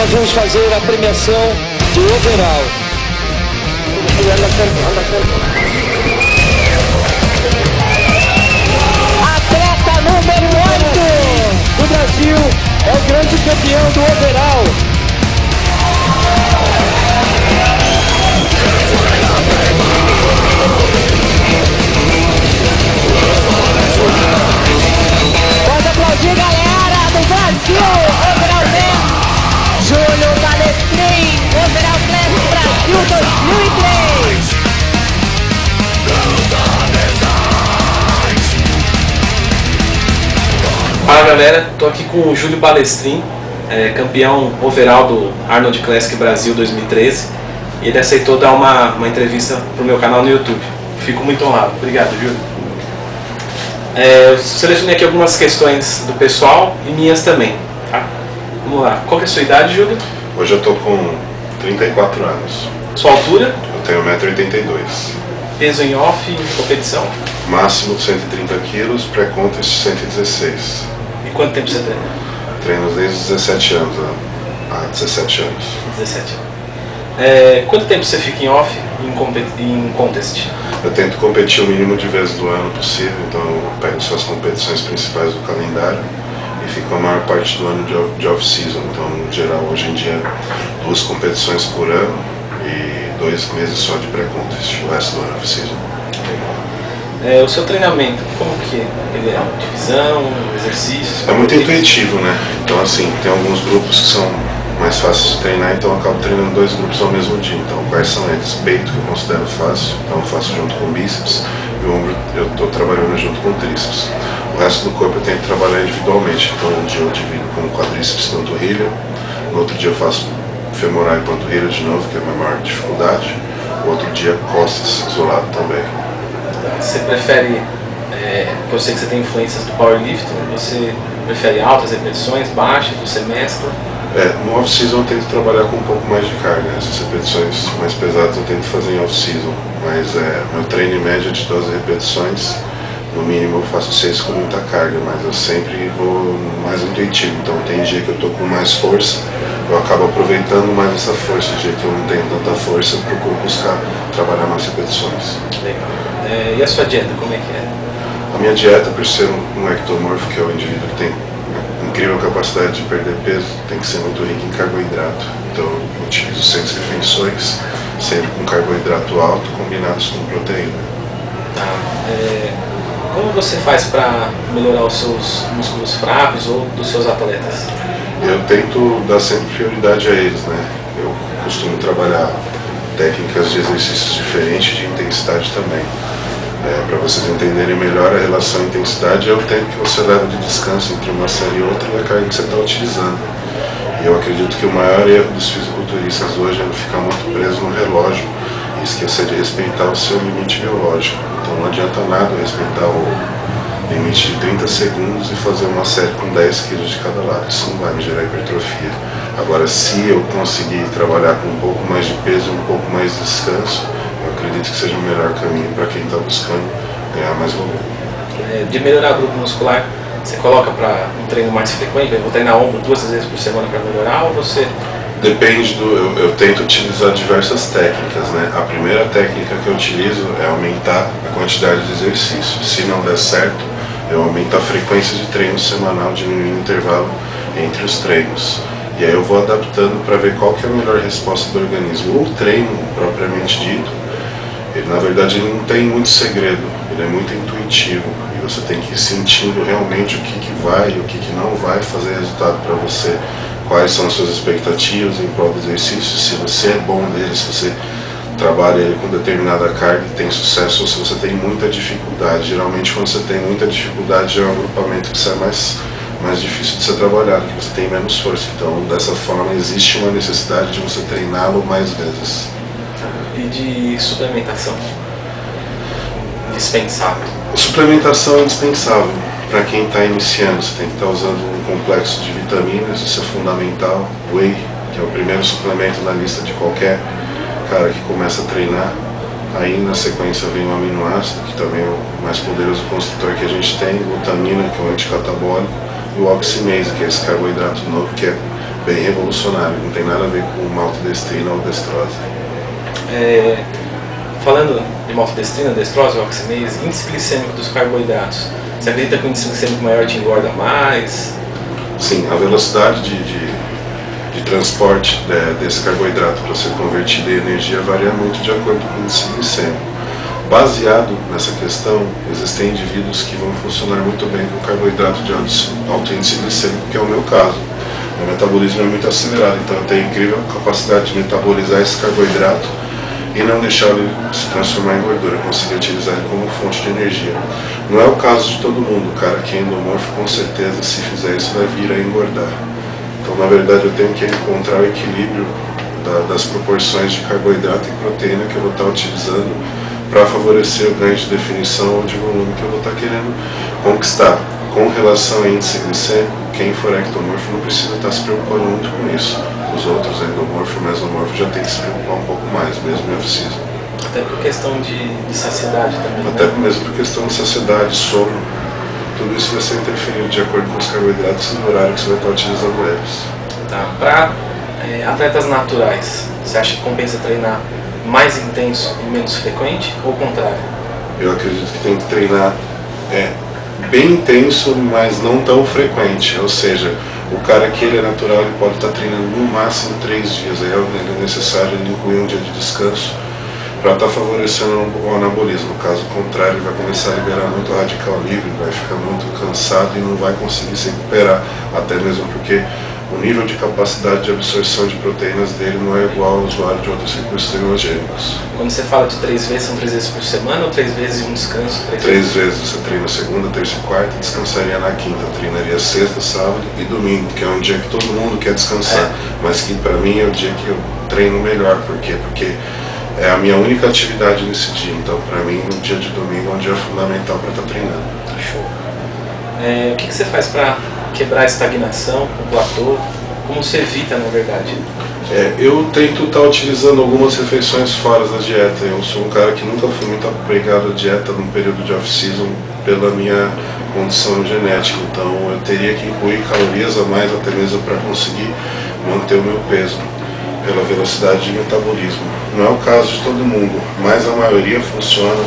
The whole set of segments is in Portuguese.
nós vamos fazer a premiação do overall. Atleta número 8 do Brasil é o grande campeão do overall. Fala galera, tô aqui com o Júlio Balestrin, é, campeão overall do Arnold Classic Brasil 2013. E ele aceitou dar uma, uma entrevista pro meu canal no YouTube. Fico muito honrado. Obrigado, Júlio. É, eu selecionei aqui algumas questões do pessoal e minhas também. Tá? Vamos lá. Qual é a sua idade, Júlio? Hoje eu tô com 34 anos. Sua altura? Eu tenho 1,82m. Peso em off e competição? Máximo 130 quilos, pré-contest 116. E quanto tempo você treina? Treino desde os 17 anos, né? há 17 anos. 17 anos. É, quanto tempo você fica em off em, em contest? Eu tento competir o mínimo de vezes do ano possível, então eu pego só as competições principais do calendário e fico a maior parte do ano de off- de off-season. Então, no geral, hoje em dia, duas competições por ano e dois meses só de pré-contest, o resto do ano off-season. É, o seu treinamento, como que ele é? Divisão, exercícios? É muito intuitivo, né? Então, assim, tem alguns grupos que são mais fáceis de treinar, então eu acabo treinando dois grupos ao mesmo dia. Então, quais são eles? Peito, que eu considero fácil, então eu faço junto com bíceps, e o ombro eu estou trabalhando junto com tríceps. O resto do corpo eu tenho que trabalhar individualmente, então um dia eu divido com quadríceps e panturrilha, no outro dia eu faço femoral e panturrilha de novo, que é a minha maior dificuldade, o outro dia costas isolado também. Você prefere, é, eu sei que você tem influências do powerlifting, você prefere altas repetições, baixas, você mescla? É, no off-season eu tento trabalhar com um pouco mais de carga, né? essas repetições mais pesadas eu tento fazer em off-season, mas é, meu treino em média de 12 repetições, no mínimo eu faço 6 com muita carga, mas eu sempre vou mais intuitivo, então tem dia que eu tô com mais força, eu acabo aproveitando mais essa força, dia que eu não tenho tanta força, eu procuro buscar trabalhar mais repetições. Legal. É, e a sua dieta, como é que é? A minha dieta, por ser um, um ectomorfo, que é o indivíduo que tem incrível capacidade de perder peso, tem que ser muito rica em carboidrato. Então eu utilizo seis refeições, sempre com carboidrato alto, combinados com proteína. Tá. É, como você faz para melhorar os seus músculos fracos ou dos seus atletas? Eu tento dar sempre prioridade a eles, né? Eu costumo trabalhar técnicas de exercícios diferentes, de intensidade também. É, para vocês entenderem melhor a relação intensidade é o tempo que você leva de descanso entre uma série e outra e a carga que você está utilizando. E eu acredito que o maior erro dos fisiculturistas hoje é não ficar muito preso no relógio e esquecer de respeitar o seu limite biológico. Então não adianta nada respeitar o limite de 30 segundos e fazer uma série com 10 quilos de cada lado. Isso não vai me gerar hipertrofia. Agora, se eu conseguir trabalhar com um pouco mais de peso um pouco mais de descanso, eu acredito que seja o melhor caminho para quem está buscando ganhar mais volume. É, de melhorar o grupo muscular, você coloca para um treino mais frequente? Eu vou treinar ombro duas vezes por semana para melhorar ou você Depende do. Eu, eu tento utilizar diversas técnicas, né? A primeira técnica que eu utilizo é aumentar a quantidade de exercício. Se não der certo, eu aumento a frequência de treino semanal, diminuindo o intervalo entre os treinos. E aí eu vou adaptando para ver qual que é a melhor resposta do organismo. O treino, propriamente dito, ele na verdade ele não tem muito segredo, ele é muito intuitivo. E você tem que ir sentindo realmente o que, que vai e o que, que não vai fazer resultado para você quais são as suas expectativas em prol do exercício, se você é bom nele, se você trabalha ele com determinada carga e tem sucesso, ou se você tem muita dificuldade. Geralmente quando você tem muita dificuldade já é um agrupamento que sai mais, mais difícil de ser trabalhado, que você tem menos força. Então dessa forma existe uma necessidade de você treiná-lo mais vezes. e de suplementação? Dispensável. Suplementação é indispensável para quem está iniciando. Você tem que estar usando um complexo de vitaminas, isso é fundamental. Whey, que é o primeiro suplemento na lista de qualquer cara que começa a treinar. Aí na sequência vem o aminoácido, que também é o mais poderoso construtor que a gente tem, glutamina, que é o anticatabólico, e o oximase, que é esse carboidrato novo, que é bem revolucionário, não tem nada a ver com maltodestrina ou destrose. É, falando de maltodestrina, destrose, oxinase, índice glicêmico dos carboidratos, você acredita que índice glicêmico maior te engorda mais? Sim, a velocidade de, de, de transporte de, desse carboidrato para ser convertido em energia varia muito de acordo com o índice glicêmico. Baseado nessa questão, existem indivíduos que vão funcionar muito bem com carboidrato de alto índice glicêmico, que é o meu caso. Meu metabolismo é muito acelerado, então eu tenho incrível capacidade de metabolizar esse carboidrato e não deixar ele se transformar em gordura, conseguir utilizar ele como fonte de energia. Não é o caso de todo mundo, cara que é endomorfo com certeza se fizer isso vai vir a engordar. Então na verdade eu tenho que encontrar o equilíbrio da, das proporções de carboidrato e proteína que eu vou estar utilizando para favorecer o ganho de definição ou de volume que eu vou estar querendo conquistar. Com relação a índice glicêmico, quem for ectomorfo não precisa estar se preocupando muito com isso. Os outros, endomorfo e mesomorfo, já tem que se preocupar um pouco mais, mesmo em off-season. Até por questão de, de saciedade também, Até né? mesmo por questão de saciedade, sono, tudo isso vai ser interferido de acordo com os carboidratos e no horário que você vai estar utilizando eles. Tá. Para é, atletas naturais, você acha que compensa treinar mais intenso e menos frequente ou o contrário? Eu acredito que tem que treinar é, bem intenso, mas não tão frequente. Ou seja, o cara que ele é natural, ele pode estar treinando no máximo três dias. Aí é necessário incluir um dia de descanso para estar favorecendo o anabolismo. Caso contrário, ele vai começar a liberar muito radical livre, vai ficar muito cansado e não vai conseguir se recuperar, até mesmo porque o nível de capacidade de absorção de proteínas dele não é igual ao usuário de outros recursos tecnológicos. Quando você fala de três vezes, são três vezes por semana ou três vezes e um descanso? Três, Três vezes você treina segunda, terça e quarta, descansaria na quinta. Eu treinaria sexta, sábado e domingo, que é um dia que todo mundo quer descansar, É. mas que para mim é o dia que eu treino melhor. Por quê? Porque é a minha única atividade nesse dia. Então, para mim, o dia de domingo é um dia fundamental para estar treinando. Show. É, o que, que você faz para quebrar a estagnação, o platô? Como você evita, na verdade? É, eu tento estar utilizando algumas refeições fora da dieta. Eu sou um cara que nunca fui muito apegado à dieta no período de off-season pela minha condição genética. Então eu teria que incluir calorias a mais até mesmo para conseguir manter o meu peso pela velocidade de metabolismo. Não é o caso de todo mundo, mas a maioria funciona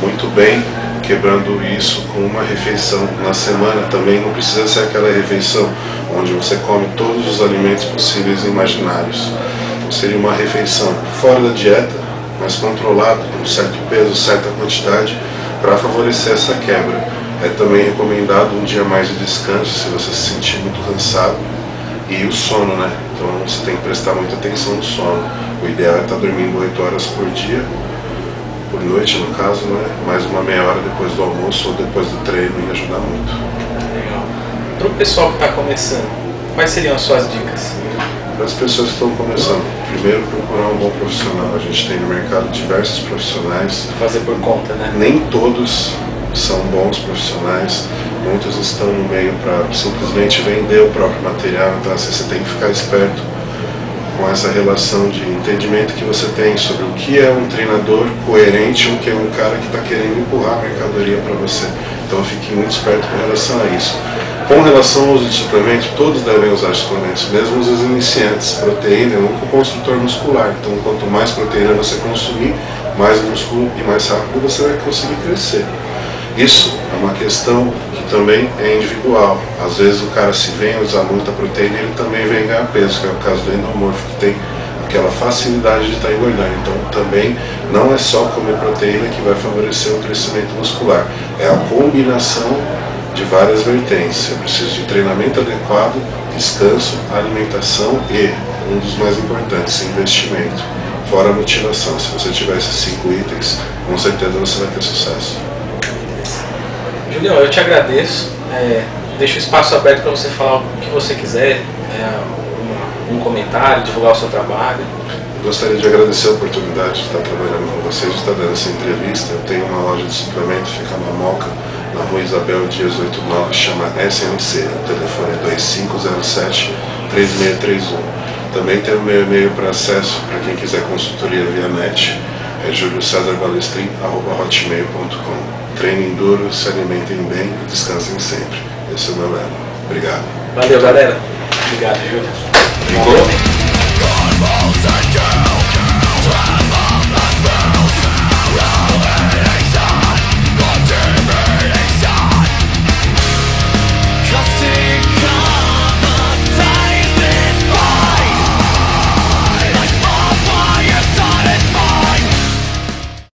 muito bem quebrando isso com uma refeição na semana também não precisa ser aquela refeição onde você come todos os alimentos possíveis e imaginários. Então, seria uma refeição fora da dieta, mas controlada, com certo peso, certa quantidade, para favorecer essa quebra. É também recomendado um dia mais de descanso, se você se sentir muito cansado, e o sono, né? Então você tem que prestar muita atenção no sono. O ideal é estar dormindo 8 horas por dia, por noite no caso, né? Mais uma meia hora depois do almoço ou depois do treino ia ajudar muito. Legal. Para o pessoal que está começando, quais seriam as suas dicas? Para as pessoas que estão começando, primeiro procurar um bom profissional. A gente tem no mercado diversos profissionais, Fazer por conta, né? nem todos são bons profissionais, muitos estão no meio para simplesmente vender o próprio material, então assim, você tem que ficar esperto com essa relação de entendimento que você tem sobre o que é um treinador coerente, o que é um cara que está querendo empurrar a mercadoria para você. Então fique muito esperto com relação a isso. Com relação ao uso de suplementos, todos devem usar suplementos, mesmo os iniciantes. Proteína é um construtor muscular, então quanto mais proteína você consumir, mais músculo e mais rápido você vai conseguir crescer. Isso é uma questão que também é individual. Às vezes o cara se vem usar muita proteína, ele também vem ganhar peso, que é o caso do endomorfo, que tem aquela facilidade de estar engordando. Então também não é só comer proteína que vai favorecer o crescimento muscular. É a combinação de várias vertentes. Eu preciso de treinamento adequado, descanso, alimentação e, um dos mais importantes, investimento. Fora a motivação. Se você tiver esses cinco itens, com certeza você vai ter sucesso. Julião, eu te agradeço. É, deixo o espaço aberto para você falar o que você quiser, é, um, um comentário, divulgar o seu trabalho. Gostaria de agradecer a oportunidade de estar trabalhando com vocês, de estar dando essa entrevista. Eu tenho uma loja de suplemento, fica na Moca, na rua Isabel Dias 89, chama SMC. O telefone é 2507-3631. Também tem o meu e-mail para acesso, para quem quiser consultoria via net, é juliocesarbalestrin.hotmail.com. Treinem duro, se alimentem bem e descansem sempre. Esse é o meu lema. Obrigado. Valeu, galera. Obrigado, Júlio. Vingou?